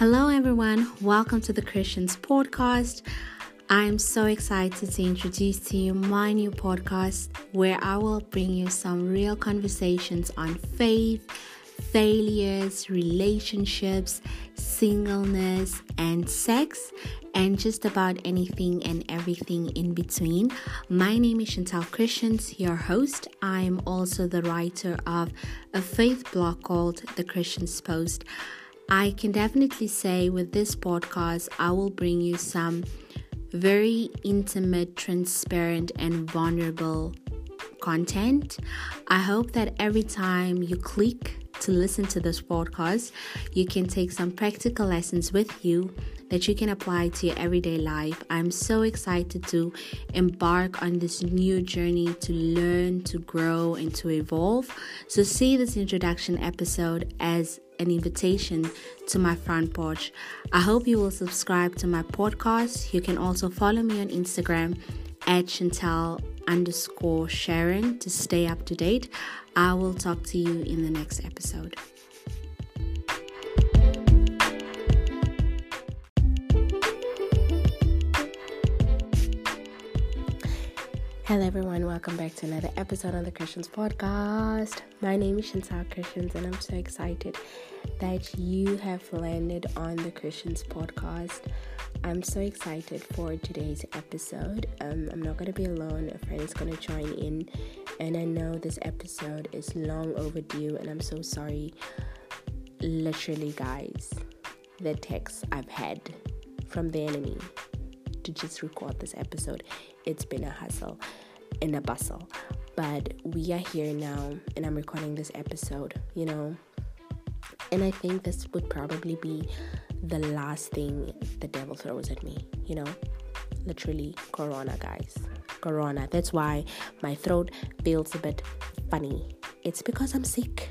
Hello, everyone. Welcome to the Christians Podcast. I'm so excited to introduce to you my new podcast where I will bring you some real conversations on faith, failures, relationships, singleness, and sex, and just about anything and everything in between. My name is Chantelle Christians, your host. I'm also the writer of a faith blog called The Christians Post. I can definitely say with this podcast, I will bring you some very intimate, transparent, and vulnerable content. I hope that every time you click to listen to this podcast, you can take some practical lessons with you that you can apply to your everyday life. I'm so excited to embark on this new journey to learn, to grow, and to evolve. So, see this introduction episode as an invitation to my front porch. I hope you will subscribe to my podcast. You can also follow me on Instagram at Chantelle underscore Sharon to stay up to date. I will talk to you in the next episode. Hello, everyone. Welcome back to another episode on the Christians Podcast. My name is Chantelle Christians, and I'm so excited that you have landed on the Christians Podcast. I'm so excited for today's episode. Um, I'm not going to be alone, a friend is going to join in, and I know this episode is long overdue, and I'm so sorry. Literally, guys, the texts I've had from the enemy to just record this episode. It's been a hustle and a bustle. But we are here now, and I'm recording this episode, you know. And I think this would probably be the last thing the devil throws at me, you know. Literally, Corona, guys. Corona. That's why my throat feels a bit funny. It's because I'm sick.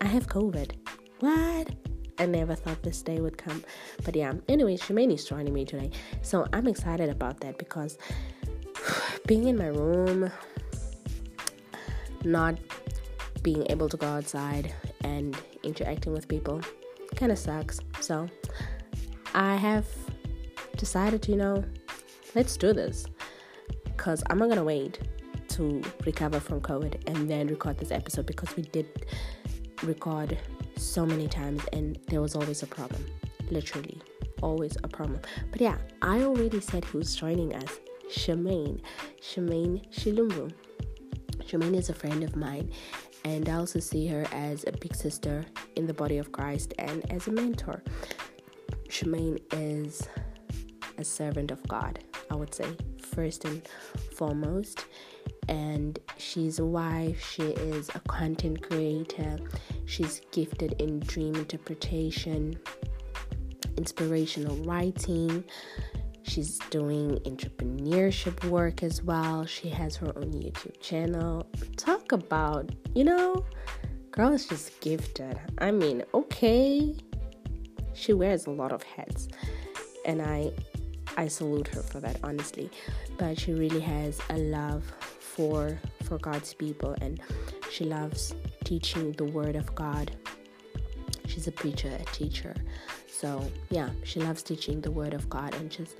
I have COVID. What? I never thought this day would come. But yeah, anyway, Charmain is joining me today. So I'm excited about that because being in my room, not being able to go outside and interacting with people kind of sucks. So I have decided, you know, let's do this because I'm not going to wait to recover from COVID and then record this episode because we did record so many times and there was always a problem. Literally, always a problem. But yeah, I already said who's joining us. Charmain. Charmain Shalumbu. Charmain is a friend of mine, and I also see her as a big sister in the body of Christ and as a mentor. Charmain is a servant of God, I would say, first and foremost and she's a wife, she is a content creator, she's gifted in dream interpretation, inspirational writing. She's doing entrepreneurship work as well. She has her own YouTube channel. Talk about, you know, girl is just gifted. I mean, okay. She wears a lot of hats. And I I salute her for that honestly. But she really has a love for for God's people and she loves teaching the word of God. She's a preacher, a teacher. So, yeah, she loves teaching the word of God and just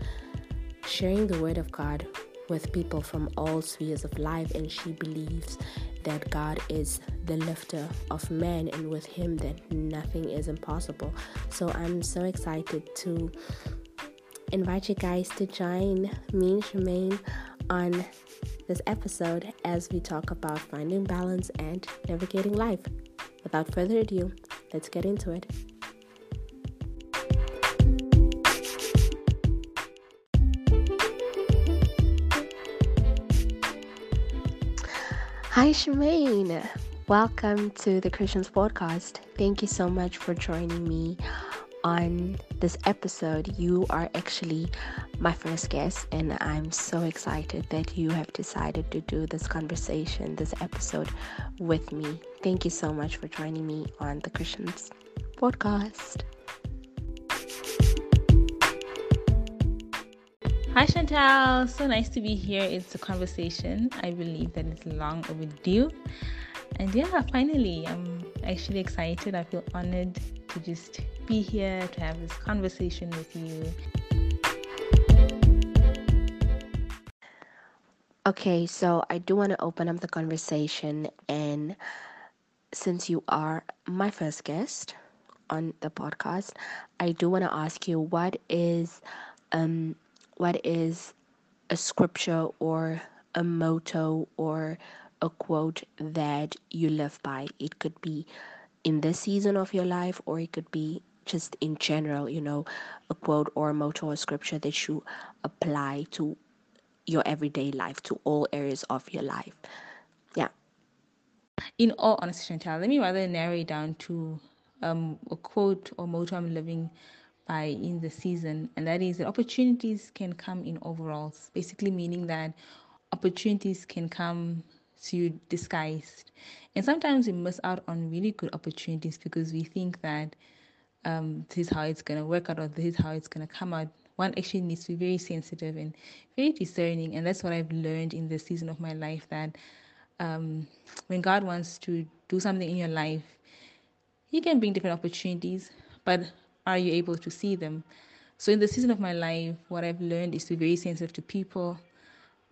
sharing the word of God with people from all spheres of life and she believes that God is the lifter of men and with him that nothing is impossible. So I'm so excited to invite you guys to join me and Charmain on this episode as we talk about finding balance and navigating life. Without further ado, let's get into it. Hi, Charmain. Welcome to the Christians Podcast. Thank you so much for joining me on this episode. You are actually my first guest, and I'm so excited that you have decided to do this conversation, this episode with me. Thank you so much for joining me on the Christians podcast. Hi Chantelle, so nice to be here. It's a conversation. I believe that it's long overdue. And yeah, finally, I'm actually excited. I feel honored to just be here to have this conversation with you. Okay, so I do want to open up the conversation, and since you are my first guest on the podcast, I do want to ask you what is um what is a scripture or a motto or a quote that you live by. It could be in this season of your life or it could be just in general, you know, a quote or a motto or scripture that you apply to your everyday life, to all areas of your life. Yeah. In all honesty, Chantelle, let me rather narrow it down to um, a quote or motto I'm living by in the season, and that is that opportunities can come in overalls, basically meaning that opportunities can come to disguised. And sometimes we miss out on really good opportunities because we think that um, this is how it's going to work out or this is how it's going to come out one actually needs to be very sensitive and very discerning. And that's what I've learned in this season of my life that um, when God wants to do something in your life, He can bring different opportunities, but are you able to see them? So, in the season of my life, what I've learned is to be very sensitive to people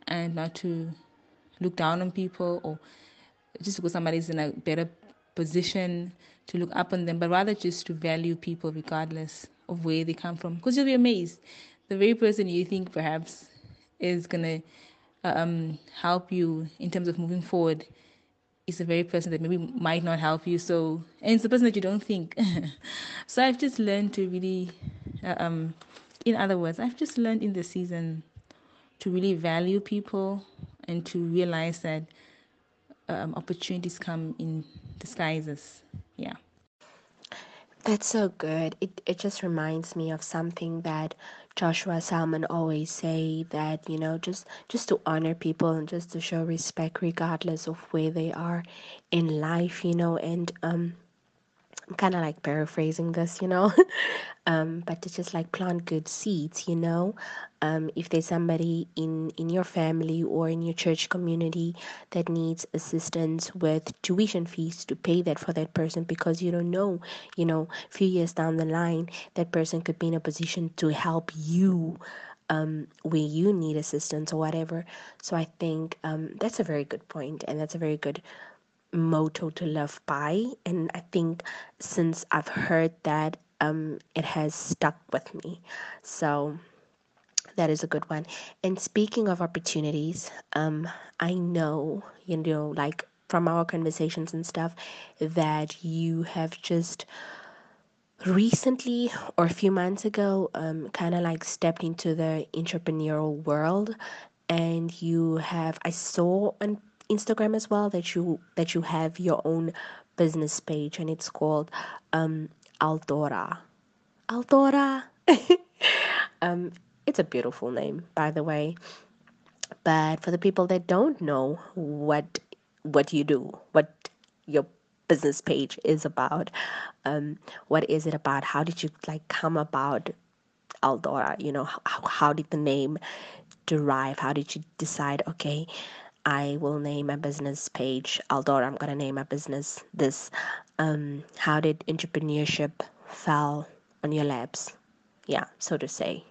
and not to look down on people or just because somebody's in a better position to look up on them, but rather just to value people regardless of where they come from. Because you'll be amazed. The very person you think perhaps is going to um, help you in terms of moving forward is the very person that maybe might not help you. So and it's the person that you don't think. So i've just learned to really uh, um, in other words i've just learned in the season to really value people and to realize that um, opportunities come in disguises yeah that's so good. It it just reminds me of something that Joshua Selman always say that, you know, just just to honor people and just to show respect regardless of where they are in life, you know, and um I'm kind of like paraphrasing this, you know, um, but to just like plant good seeds, you know. Um, if there's somebody in in your family or in your church community that needs assistance with tuition fees, to pay that for that person because you don't know, you know, a few years down the line, that person could be in a position to help you um, where you need assistance or whatever. So I think um, that's a very good point, and that's a very good motto to live by and i think since i've heard that um it has stuck with me. So that is a good one. And speaking of opportunities um i know you know like from our conversations and stuff that you have just recently or a few months ago um, kind of like stepped into the entrepreneurial world and you have i saw on Instagram as well that you that you have your own business page and it's called um Aldora. Aldora. um it's a beautiful name by the way. But for the people that don't know what what you do, what your business page is about, um what is it about? How did you like come about Aldora? You know, how, how did the name derive? How did you decide, okay, I will name my business page, although I'm gonna name my business this. Um, how did entrepreneurship fall on your laps? Yeah, so to say,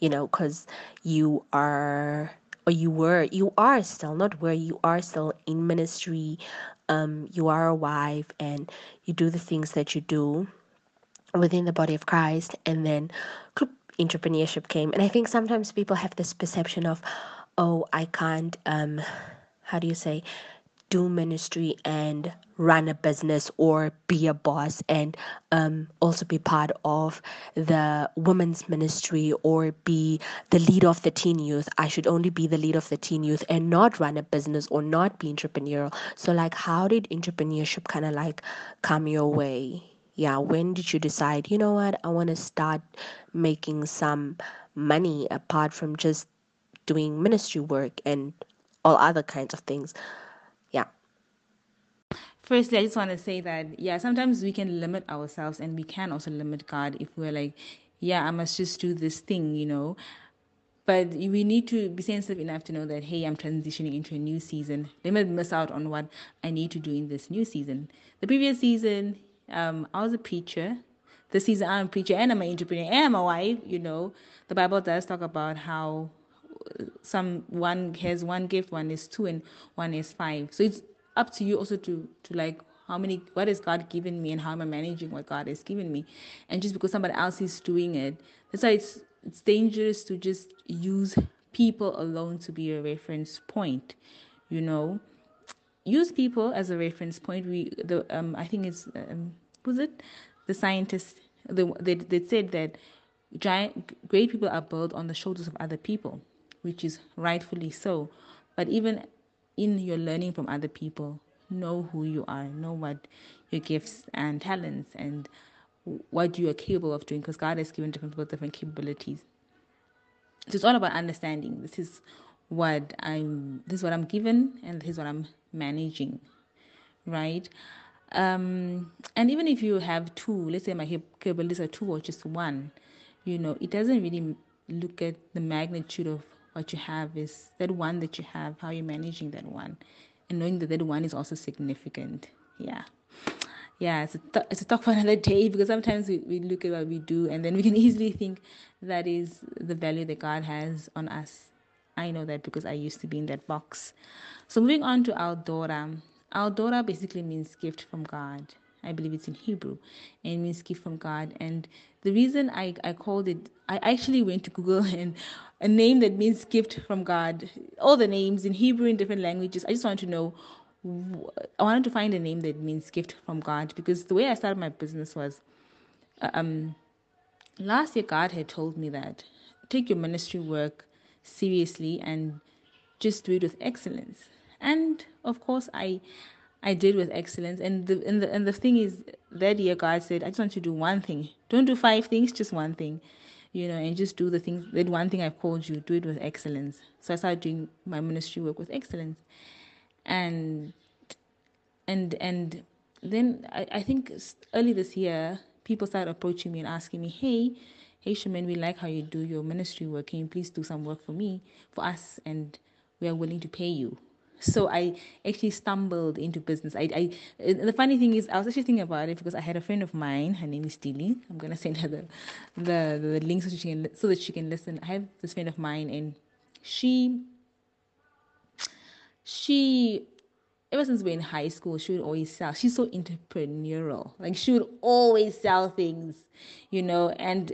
you know, because you are or you were you are still not where you are still in ministry um you are a wife and you do the things that you do within the body of christ and then entrepreneurship came and i think sometimes people have this perception of oh i can't um how do you say do ministry and run a business or be a boss and um, also be part of the women's ministry or be the leader of the teen youth. I should only be the leader of the teen youth and not run a business or not be entrepreneurial. So, like, how did entrepreneurship kind of like come your way? Yeah, when did you decide, you know what, I want to start making some money apart from just doing ministry work and all other kinds of things. Yeah. Firstly, I just want to say that, yeah, sometimes we can limit ourselves and we can also limit God if we're like, yeah, I must just do this thing, you know. But we need to be sensitive enough to know that, hey, I'm transitioning into a new season. They might miss out on what I need to do in this new season. The previous season, um, I was a preacher. this season I'm a preacher and I'm an entrepreneur and I'm a wife, you know, the Bible does talk about how some one has one gift, one is two, and one is five. So it's up to you also to to like how many what has God given me and how am I managing what God has given me. And just because somebody else is doing it, that's why it's it's dangerous to just use people alone to be a reference point. You know, use people as a reference point. We the um I think it's um was it the scientists the they they said that giant great people are built on the shoulders of other people, which is rightfully so. But even in your learning from other people, know who you are, know what your gifts and talents and what you are capable of doing because God has given different people different capabilities. So it's all about understanding. This is what I'm this is what I'm given and this is what I'm managing. Right? Um, and even if you have two, let's say my capabilities are two or just one, you know, it doesn't really look at the magnitude of what you have is that one that you have, how you're managing that one, and knowing that that one is also significant. Yeah. Yeah, it's a, th- it's a talk for another day because sometimes we, we look at what we do and then we can easily think that is the value that God has on us. I know that because I used to be in that box. So moving on to Aldora. Aldora basically means gift from God. I believe it's in Hebrew and means gift from God. And the reason I, I called it, I actually went to Google and a name that means gift from God, all the names in Hebrew in different languages. I just wanted to know, I wanted to find a name that means gift from God because the way I started my business was, uh, um, last year God had told me that take your ministry work seriously and just do it with excellence. And of course, I I did with excellence. And the and the and the thing is that year God said, I just want you to do one thing. Don't do five things, just one thing. You know, and just do the thing that one thing I've called you, do it with excellence. So I started doing my ministry work with excellence. And and and then I, I think early this year people started approaching me and asking me, Hey, hey Charmain, we like how you do your ministry work. Can you please do some work for me, for us, and we are willing to pay you. So I actually stumbled into business. I, I the funny thing is, I was actually thinking about it because I had a friend of mine. Her name is Steely. I'm gonna send her the the the link so she can so that she can listen. I have this friend of mine, and she she ever since we are in high school, she would always sell. She's so entrepreneurial. Like she would always sell things, you know. And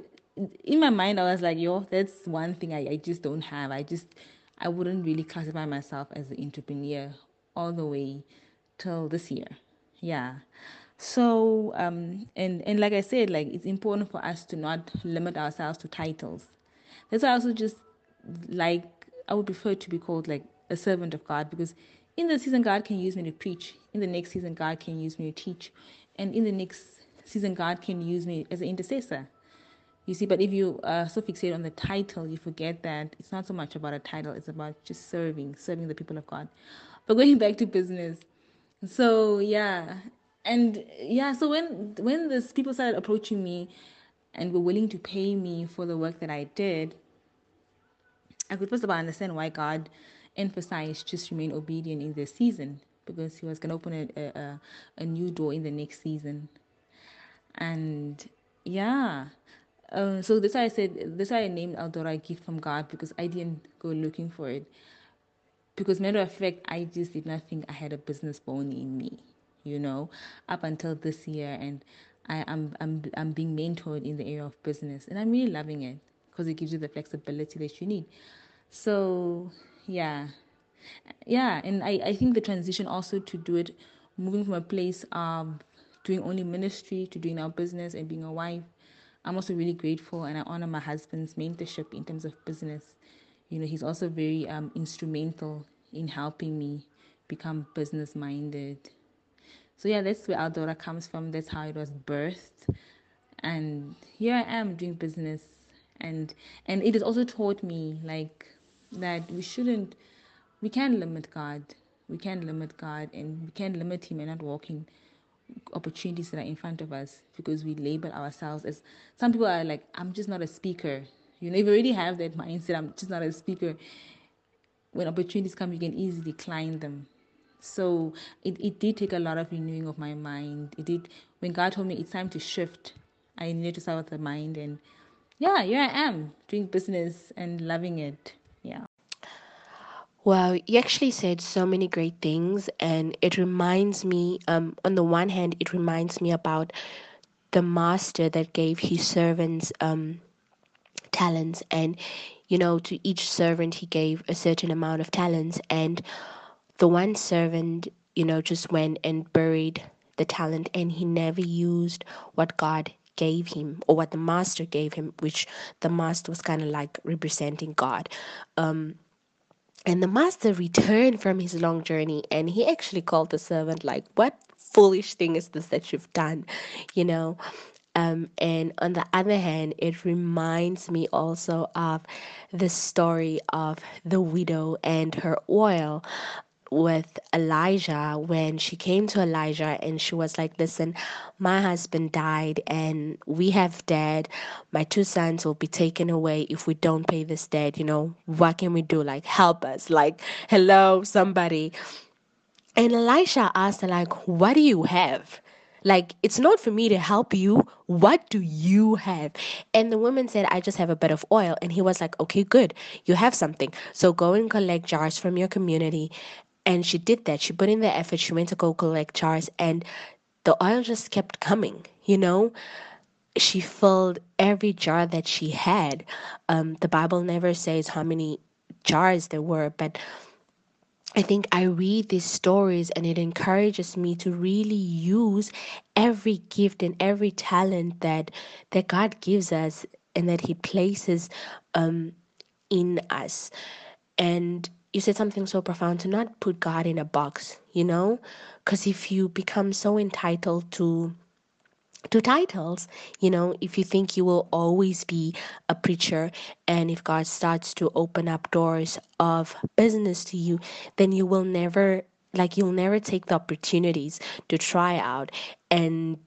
in my mind, I was like, yo, that's one thing I, I just don't have. I just I wouldn't really classify myself as an entrepreneur all the way till this year. Yeah. So um and and like I said, like it's important for us to not limit ourselves to titles. That's why I also just like I would prefer to be called like a servant of God because in the season God can use me to preach. In the next season God can use me to teach. And in the next season God can use me as an intercessor. You see, but if you are so fixated on the title, you forget that it's not so much about a title, it's about just serving, serving the people of God. But going back to business. So yeah. And yeah, so when when these people started approaching me and were willing to pay me for the work that I did, I could first of all understand why God emphasized just remain obedient in this season because he was going to open a, a, a new door in the next season. And yeah, uh, so that's why I said that's why I named Aldora gift from God because I didn't go looking for it. Because matter of fact, I just did not think I had a business bone in me, you know, up until this year, and I, am I'm, I'm I'm being mentored in the area of business, and I'm really loving it because it gives you the flexibility that you need. So yeah, yeah, and I I think the transition also to do it, moving from a place of doing only ministry to doing our business and being a wife I'm also really grateful and I honor my husband's mentorship in terms of business. You know, he's also very um, instrumental in helping me become business minded. So yeah, that's where Aldora comes from. That's how it was birthed. And here I am doing business and and it has also taught me like that we shouldn't we can't limit God. We can't limit God and we can't limit him and not walking opportunities that are in front of us because we label ourselves as some people are like, I'm just not a speaker. You know, if you already have that mindset, I'm just not a speaker. When opportunities come, you can easily decline them. So it, it did take a lot of renewing of my mind. It did when God told me it's time to shift. I needed to start with the mind. And yeah, here I am doing business and loving it. Well, you actually said so many great things, and it reminds me, um, on the one hand, it reminds me about the master that gave his servants um, talents, and you know, to each servant he gave a certain amount of talents, and the one servant, you know, just went and buried the talent, and he never used what God gave him or what the master gave him, which the master was kind of like representing God. Um, and the master returned from his long journey and he actually called the servant, like, What foolish thing is this that you've done? You know? Um, and on the other hand, it reminds me also of the story of the widow and her oil with Elijah when she came to Elijah and she was like, Listen, my husband died and we have debt. My two sons will be taken away if we don't pay this debt. You know, what can we do? Like, help us. Like, hello, somebody. And Elisha asked her, like, what do you have? Like, it's not for me to help you. What do you have? And the woman said, I just have a bit of oil. And he was like, okay, good. You have something. So go and collect jars from your community and she did that. She put in the effort. She went to go collect jars, and the oil just kept coming, you know? She filled every jar that she had. Um, the Bible never says how many jars there were, but I think I read these stories and it encourages me to really use every gift and every talent that that God gives us and that He places um, in us. And you said something so profound to not put God in a box, you know? Because if you become so entitled to to titles, you know, if you think you will always be a preacher and if God starts to open up doors of business to you, then you will never like you'll never take the opportunities to try out and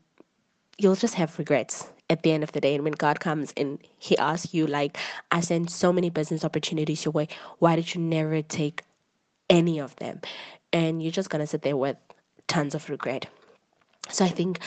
you'll just have regrets at the end of the day and when god comes and he asks you like i sent so many business opportunities your way why did you never take any of them? And you're just gonna sit there with tons of regret. So i think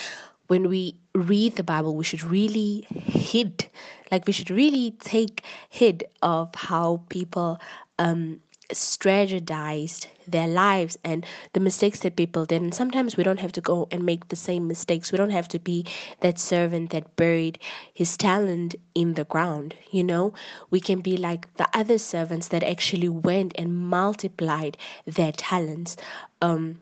when we read the bible we should really hid like we should really take heed of how people um strategized their lives and the mistakes that people did. And sometimes we don't have to go and make the same mistakes. We don't have to be that servant that buried his talent in the ground. You know, we can be like the other servants that actually went and multiplied their talents. Um,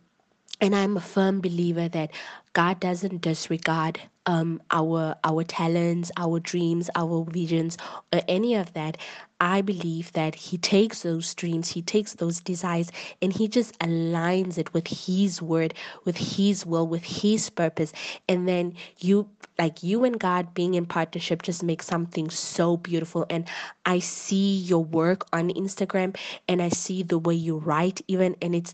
and I'm a firm believer that God doesn't disregard um, our our talents, our dreams, our visions, or any of that. I believe that He takes those dreams, He takes those desires, and He just aligns it with His word, with His will, with His purpose. And then you, like you and God being in partnership, just makes something so beautiful. And I see your work on Instagram and I see the way you write, even, and it's,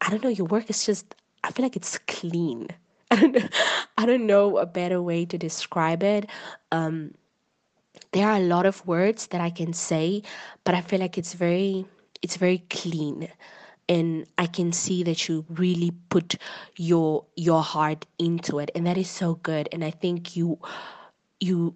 I don't know, your work is just, I feel like it's clean. I don't know, I don't know a better way to describe it. Um, there are a lot of words that I can say, but I feel like it's very it's very clean. And I can see that you really put your your heart into it and that is so good. And I think you you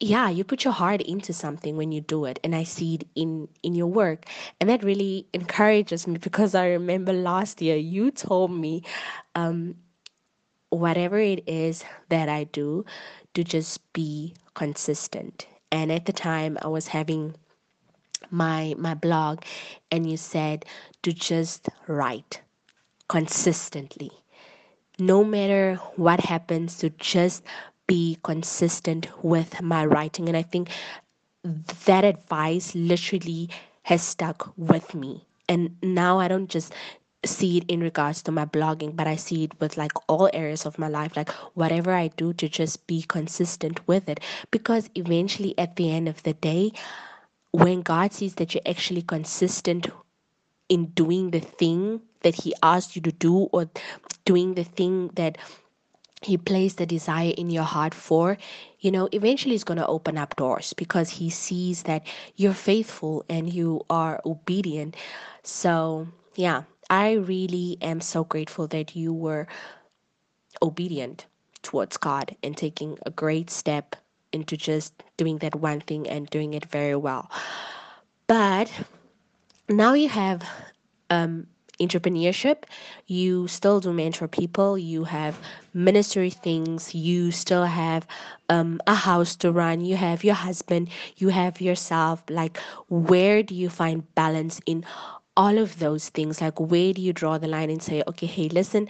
yeah you put your heart into something when you do it and i see it in in your work. And that really encourages me because i remember last year you told me um whatever it is that i do to just be consistent. And at the time, I was having my my blog, and you said to just write consistently, no matter what happens, to just be consistent with my writing. And I think that advice literally has stuck with me. And now I don't just see it in regards to my blogging, but I see it with like all areas of my life, like whatever I do to just be consistent with it. Because eventually, at the end of the day, when God sees that you're actually consistent in doing the thing that He asked you to do, or doing the thing that he placed the desire in your heart for, you know, eventually it's going to open up doors because he sees that you're faithful and you are obedient. So, yeah, I really am so grateful that you were obedient towards God and taking a great step into just doing that one thing and doing it very well. But now you have um, entrepreneurship, you still do mentor people, you have ministry things, you still have um, a house to run, you have your husband, you have yourself. Like, where do you find balance in all of those things? Like, where do you draw the line and say, okay, hey, listen,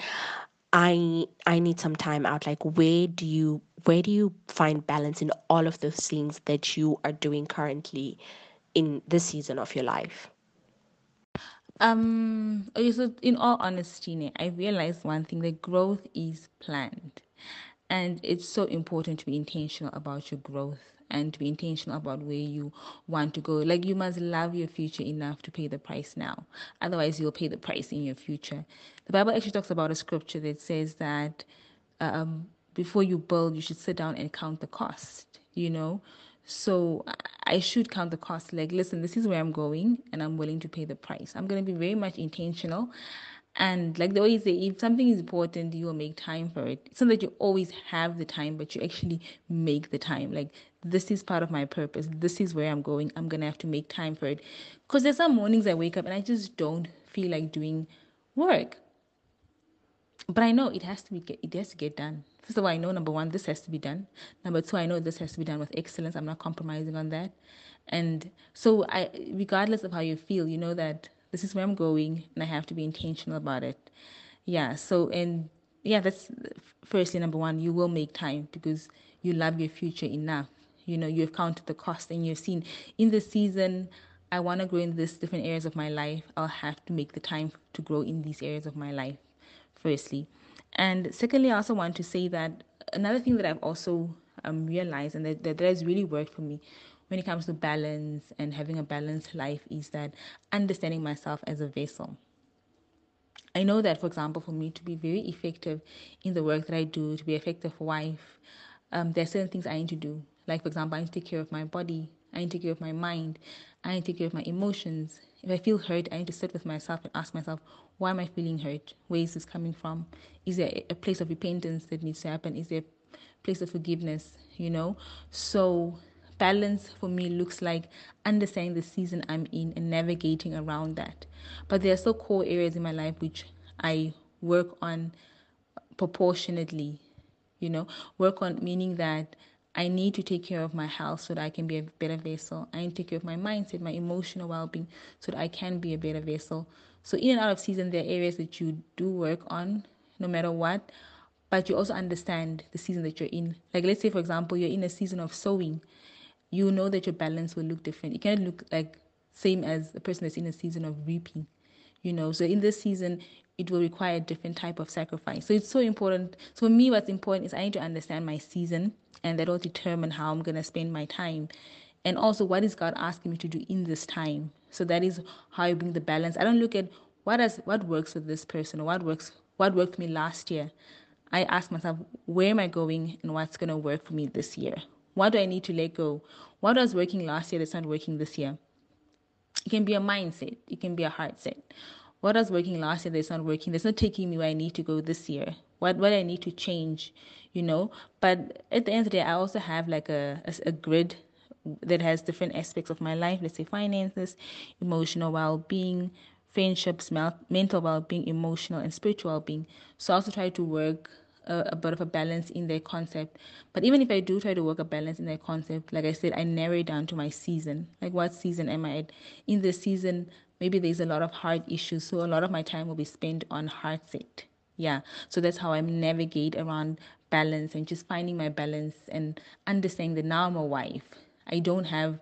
I I need some time out. Like, where do you where do you find balance in all of those things that you are doing currently in this season of your life? Um, so in all honesty, I realized one thing that growth is planned. And it's so important to be intentional about your growth and to be intentional about where you want to go. Like you must love your future enough to pay the price now. Otherwise, you'll pay the price in your future. The Bible actually talks about a scripture that says that um, before you build, you should sit down and count the cost, you know? So I should count the cost. Like, listen, this is where I'm going, and I'm willing to pay the price. I'm going to be very much intentional. And like they always say, if something is important, you will make time for it. It's not that you always have the time, but you actually make the time. Like, this is part of my purpose. This is where I'm going. I'm going to have to make time for it. Because there's some mornings I wake up and I just don't feel like doing work. But I know it has to be it has to get done. First of all, I know number one, this has to be done. Number two, I know this has to be done with excellence. I'm not compromising on that. And so I regardless of how you feel, you know that this is where I'm going and I have to be intentional about it. Yeah. So and yeah, that's firstly number one, you will make time because you love your future enough. You know, you've counted the cost and you've seen in the season I want to grow in this different areas of my life. I'll have to make the time to grow in these areas of my life, firstly. And secondly, I also want to say that another thing that I've also um, realized and that, that has really worked for me when it comes to balance and having a balanced life is that understanding myself as a vessel. I know that, for example, for me to be very effective in the work that I do, to be effective wife, um, there are certain things I need to do. Like, for example, I need to take care of my body, I need to take care of my mind, I need to take care of my emotions. If I feel hurt, I need to sit with myself and ask myself, why am I feeling hurt? Where is this coming from? Is there a place of repentance that needs to happen? Is there a place of forgiveness? You know? So balance for me looks like understanding the season I'm in and navigating around that. But there are still core areas in my life which I work on proportionately, you know, work on meaning that I need to take care of my health so that I can be a better vessel. I need to take care of my mindset, my emotional well being, so that I can be a better vessel. So, in and out of season, there are areas that you do work on no matter what, but you also understand the season that you're in. Like, let's say, for example, you're in a season of sowing, you know that your balance will look different. It can't look like same as a person that's in a season of reaping, you know. So, in this season, it will require a different type of sacrifice. So it's so important. So for me, what's important is I need to understand my season, and that will determine how I'm gonna spend my time, and also what is God asking me to do in this time. So that is how I bring the balance. I don't look at what does what works for this person or what works what worked for me last year. I ask myself, where am I going and what's gonna work for me this year? What do I need to let go? What was working last year that's not working this year? It can be a mindset, it can be a heart set. What was working last year that's not working that's not taking me where i need to go this year? What what i need to change you know? But at the end of the day i also have like a, a, a grid that has different aspects of my life. Let's say finances emotional well-being friendships mental well-being emotional and spiritual well-being. So i also try to work a, a, bit of a balance in their concept. But even if I do try to work a balance in their concept, like I said, I narrow down to my season. Like what season am I at? In this season, maybe there's a lot of heart issues so a lot of my time will be spent on heart set yeah so that's how i navigate around balance and just finding my balance and understanding that now i'm a wife i don't have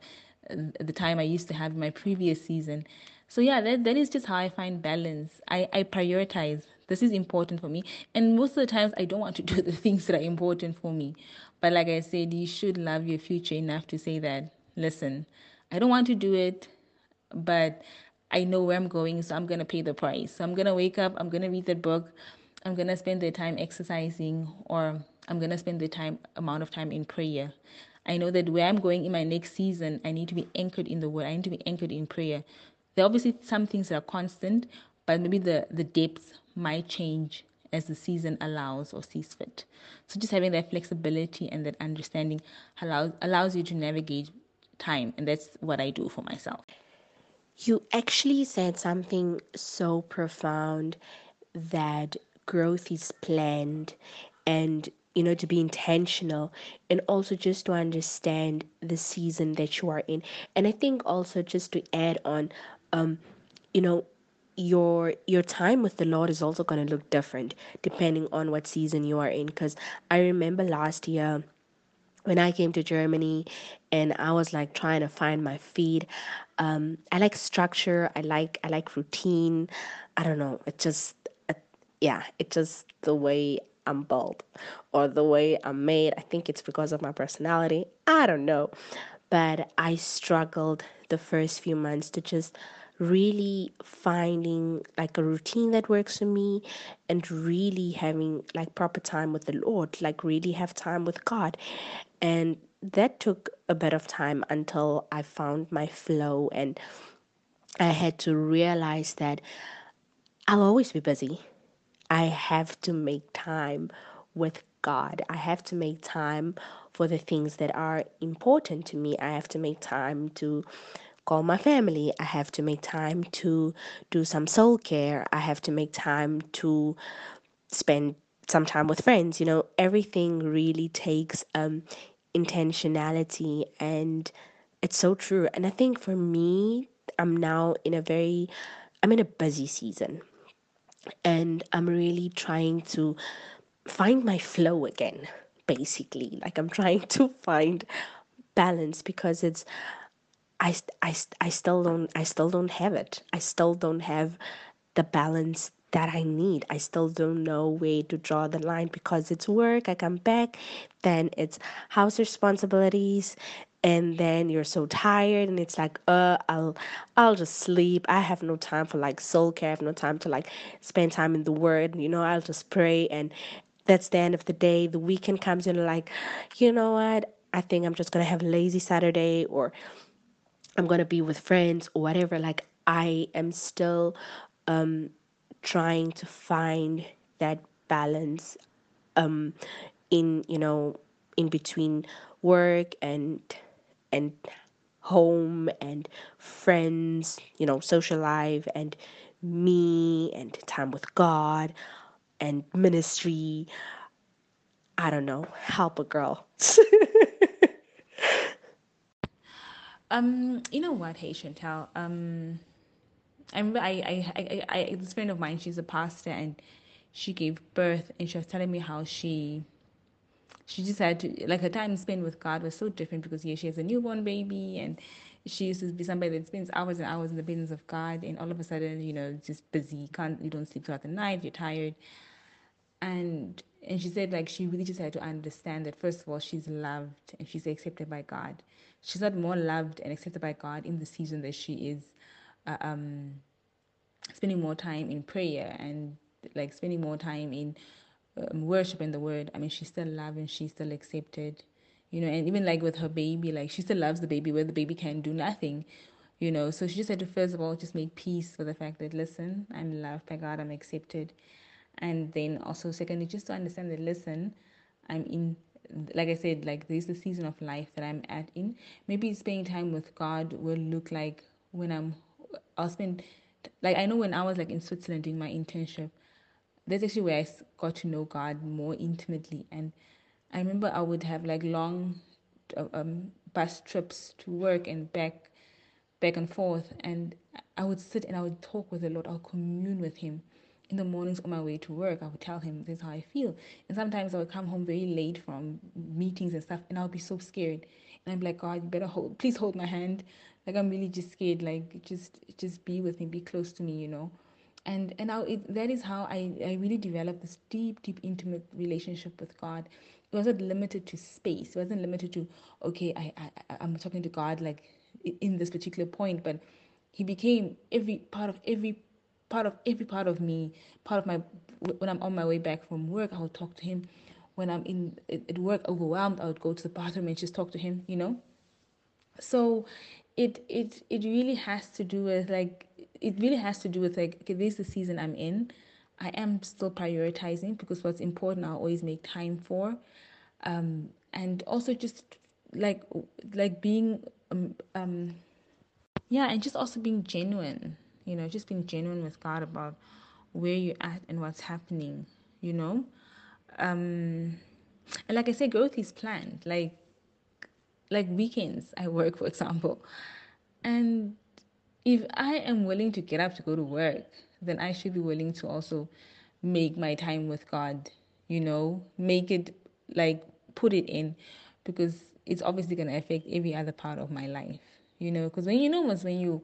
uh, the time i used to have in my previous season so yeah that, that is just how i find balance I, I prioritize this is important for me and most of the times i don't want to do the things that are important for me but like i said you should love your future enough to say that listen i don't want to do it but I know where I'm going, so I'm going to pay the price. So I'm going to wake up, I'm going to read that book, I'm going to spend the time exercising, or I'm going to spend the time amount of time in prayer. I know that where I'm going in my next season, I need to be anchored in the word. I need to be anchored in prayer. There are obviously some things that are constant, but maybe the, the depth might change as the season allows or sees fit. So just having that flexibility and that understanding allows allows you to navigate time, and that's what I do for myself. You actually said something so profound that growth is planned and you know to be intentional and also just to understand the season that you are in and i think also just to add on um you know your your time with the lord is also going to look different depending on what season you are in because i remember last year when I came to Germany and I was like trying to find my feet. Um, I like structure. I like I like routine. I don't know. It just yeah, it's just the way I'm built or the way I'm made. I think it's because of my personality. I don't know. But I struggled the first few months to just really finding like a routine that works for me and really having like proper time with the Lord, like really have time with God. And that took a bit of time until I found my flow and I had to realize that I'll always be busy. I have to make time with God. I have to make time for the things that are important to me. I have to make time to call my family. I have to make time to do some soul care. I have to make time to spend some time with friends. You know, everything really takes um, intentionality, and it's so true. And I think for me, I'm now in a very, I'm in a busy season and I'm really trying to find my flow again basically like I'm trying to find balance because it's I, I, I still don't I still don't have it. I still don't have the balance that I need. I still don't know where to draw the line because it's work I come back then it's house responsibilities and then you're so tired and it's like uh i'll i'll just sleep. I have no time for like soul care. I have no time to like spend time in the word. You know i'll just pray and that's the end of the day. The weekend comes and like you know what? I think i'm just gonna have a lazy saturday or i'm gonna be with friends or whatever like i am still um trying to find that balance um in you know in between work and and home and friends, you know, social life and me and time with God and ministry. I don't know, help a girl. um, you know what, hey Chantelle, um, I remember I, I, I, I, this friend of mine, she's a pastor and she gave birth and she was telling me how she she just had to like her time spent with God was so different because yeah, she has a newborn baby and she used to be somebody that spends hours and hours in the business of God and all of a sudden, you know, just busy, can't you don't sleep throughout the night, you're tired. And and she said like she really just had to understand that first of all she's loved and she's accepted by God. She's not more loved and accepted by God in the season that she is uh, um spending more time in prayer and like spending more time in um, worship in the word, I mean, she's still loved and she's still accepted, you know, and even like with her baby, like she still loves the baby where the baby can do nothing, you know. So she just had to first of all just make peace with the fact that listen, I'm loved by God, I'm accepted, and then also secondly just to understand that listen, I'm in. Like I said, like there's the season of life that I'm at in. Maybe spending time with God will look like when I'm. I'll spend, like I know when I was like in Switzerland doing my internship, that's actually where I got to know God more intimately. And I remember I would have like long uh, um, bus trips to work and back, back and forth. And I would sit and I would talk with the Lord. I'll commune with Him. In the mornings on my way to work, I would tell Him this is how I feel. And sometimes I would come home very late from meetings and stuff, and I would be so scared. And I'd be like, God, you better hold, please hold my hand. Like I'm really just scared. Like just, just be with me, be close to me, you know and and now it, that is how I, I really developed this deep deep intimate relationship with god it wasn't limited to space it wasn't limited to okay i, I i'm talking to god like in this particular point but he became every part of every part of every part of me part of my when i'm on my way back from work i would talk to him. When i'm in at work overwhelmed i would go to the bathroom and just talk to him you know? So it it it really has to do with like it really has to do with like okay this is the season i'm in. I am still prioritizing because what's important, I'll always make time for. Um, and also just like like being um, um yeah and just also being genuine you know just being genuine with god about where you're at and what's happening you know? Um and like i said growth is planned like like weekends i work for example. And if i am willing to get up to go to work then i should be willing to also make my time with god you know? Make it like put it in because it's obviously going to affect every other part of my life you know? Because when you know when you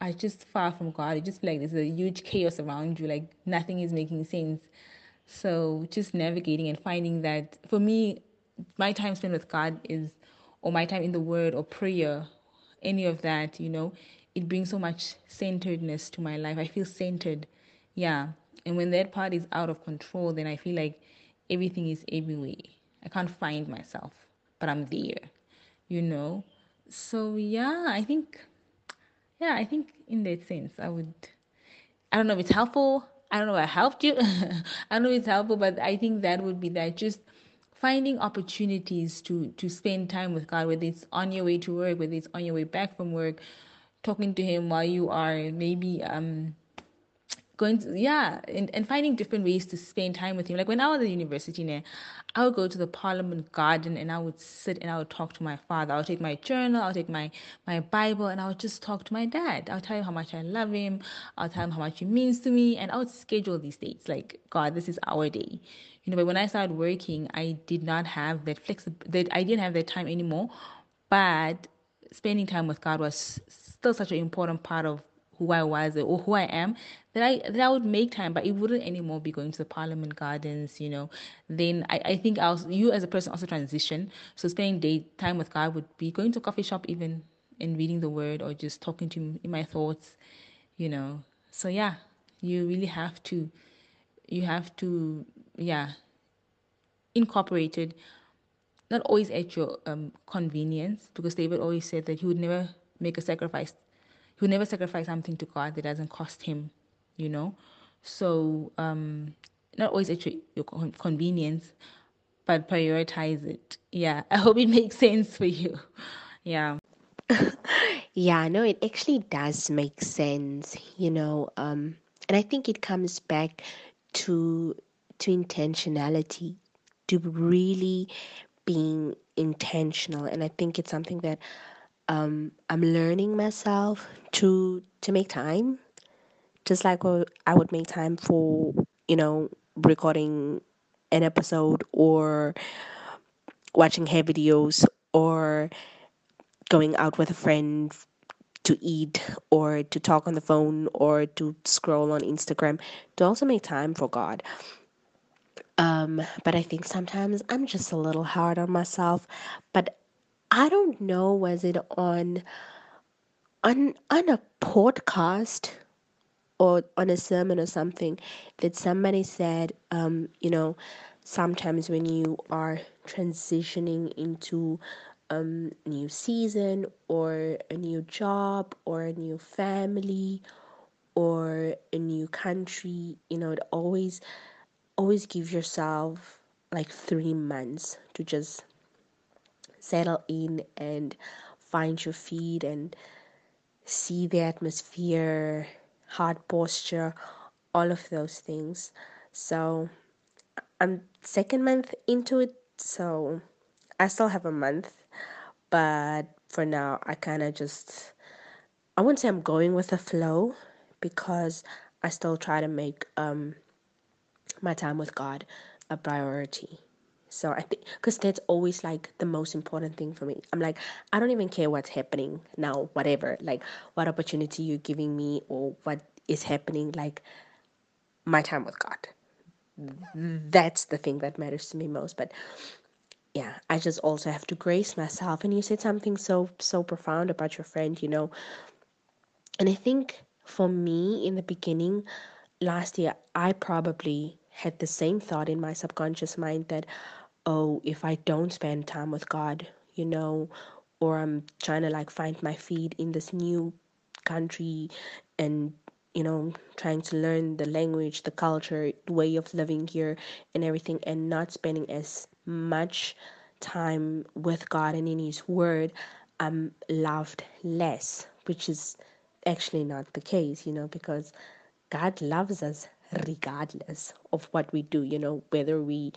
are just far from god. It just like there's a huge chaos around you like nothing is making sense. So just navigating and finding that for me my time spent with god is or my time in the word or prayer any of that you know it brings so much centeredness to my life. I feel centered. Yeah. And when that part is out of control then i feel like everything is everywhere. I can't find myself but i'm there you know? So yeah i think yeah i think in that sense i would i don't know if it's helpful i don't know if i helped you i don't know if it's helpful but i think that would be that just finding opportunities to to spend time with god whether it's on your way to work whether it's on your way back from work talking to him while you are maybe um going to yeah and, and finding different ways to spend time with him. Like when i was at university now i would go to the parliament garden and i would sit and i would talk to my father. I would take my journal i would take my my bible and i would just talk to my dad. I'll tell him how much i love him. I'll tell him how much he means to me. And i would schedule these dates like god this is our day. You know but when i started working i did not have that flexibility that i didn't have that time anymore. But spending time with god was still such an important part of who I was or who I am, that I that I would make time, but it wouldn't anymore be going to the Parliament Gardens, you know. Then I, I think I was you as a person also transition. So spending day time with God would be going to a coffee shop even and reading the word or just talking to him in my thoughts, you know. So yeah, you really have to you have to yeah incorporate it not always at your um, convenience because David always said that he would never make a sacrifice he will never sacrifice something to God that doesn't cost him, you know. So um, not always at your convenience, but prioritize it. Yeah, I hope it makes sense for you. Yeah. yeah, no, it actually does make sense, you know. Um, and I think it comes back to to intentionality, to really being intentional, and I think it's something that um, I'm learning myself to to make time, just like I would make time for you know recording an episode or watching hair videos or going out with a friend to eat or to talk on the phone or to scroll on Instagram to also make time for God. Um, but I think sometimes I'm just a little hard on myself. But I don't know was it on on on a podcast or on a sermon or something that somebody said um, you know sometimes when you are transitioning into um, a new season or a new job or a new family or a new country you know it always always give yourself like three months to just settle in and find your feet and see the atmosphere, heart posture, all of those things. So I'm second month into it, so I still have a month, but for now I kind of just I wouldn't say I'm going with the flow because I still try to make um my time with God a priority. So I think because that's always like the most important thing for me. I'm like, I don't even care what's happening now, whatever, like what opportunity you're giving me or what is happening, like my time with God. That's the thing that matters to me most. But yeah, I just also have to grace myself. And you said something so, so profound about your friend, you know. And I think for me in the beginning, last year, I probably had the same thought in my subconscious mind that oh, if I don't spend time with God, you know, or I'm trying to like find my feet in this new country and you know, trying to learn the language, the culture, the way of living here, and everything, and not spending as much time with God and in His Word, I'm loved less, which is actually not the case, you know, because God loves us regardless of what we do, you know, whether we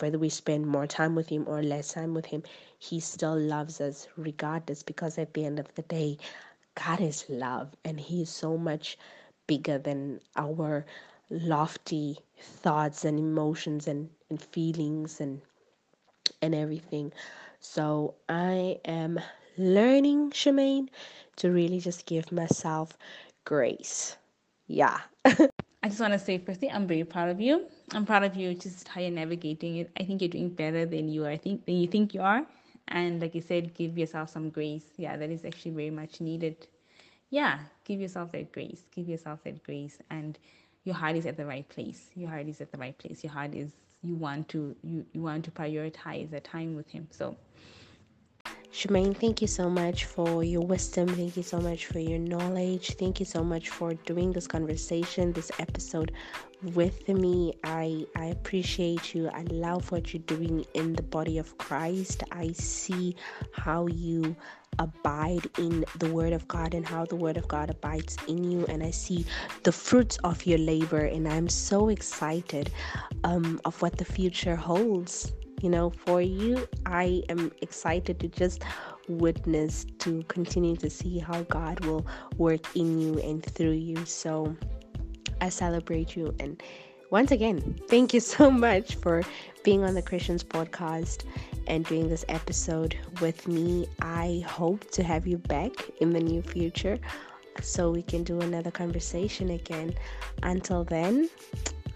whether we spend more time with him or less time with him, he still loves us regardless because at the end of the day, God is love and he is so much bigger than our lofty thoughts and emotions and, and feelings and and everything. So I am learning, Charmain, to really just give myself grace. Yeah. I just want to say, firstly, I'm very proud of you. I'm proud of you just how you're navigating it. I think you're doing better than you are. I think than you think you are. And like you said, give yourself some grace. Yeah, that is actually very much needed. Yeah, give yourself that grace. Give yourself that grace. And your heart is at the right place. Your heart is at the right place. Your heart is you want to you, you want to prioritize that time with him. So Charmain, thank you so much for your wisdom. Thank you so much for your knowledge. Thank you so much for doing this conversation, this episode with me. I I appreciate you. I love what you're doing in the body of Christ. I see how you abide in the word of God and how the word of God abides in you and I see the fruits of your labor and I'm so excited um, of what the future holds you know, for you. I am excited to just witness, to continue to see how God will work in you and through you. So I celebrate you. And once again, thank you so much for being on the Christians podcast and doing this episode with me. I hope to have you back in the near future so we can do another conversation again. Until then,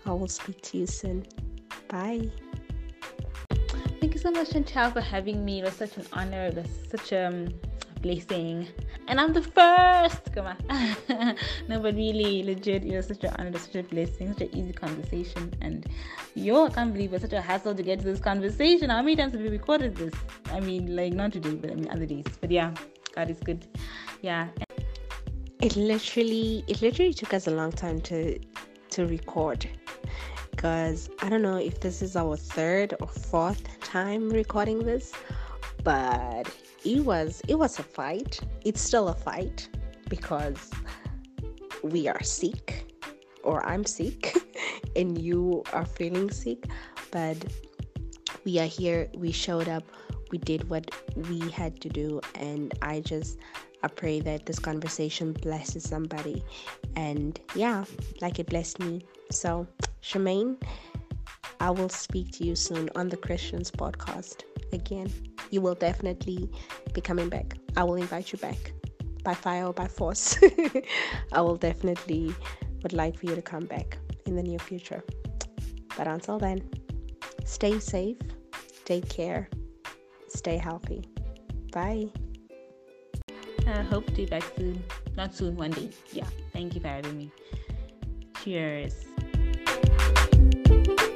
I will speak to you soon. Bye. Thank you so much, Chantelle, for having me. It was such an honor. It was such a um, blessing. And I'm the first. Come on. no, but really, legit, it was such an honor, such a blessing, such an easy conversation. And yo, I can't believe it's such a hassle to get to this conversation. How many times have we recorded this? I mean, like, not today, but I mean, other days. But yeah, God is good. Yeah. It literally, it literally took us a long time to to record because I don't know if this is our third or fourth time recording this, but it was it was a fight. It's still a fight because we are sick or I'm sick and you are feeling sick, but we are here, we showed up, we did what we had to do and I just I pray that this conversation blesses somebody and yeah, like it blessed me. So Charmain, I will speak to you soon on the Christians podcast again. You will definitely be coming back. I will invite you back by fire or by force. I will definitely would like for you to come back in the near future. But until then, stay safe, take care, stay healthy. Bye. I hope to be back soon. Not soon, one day. Yeah. Thank you for having me. Cheers. You.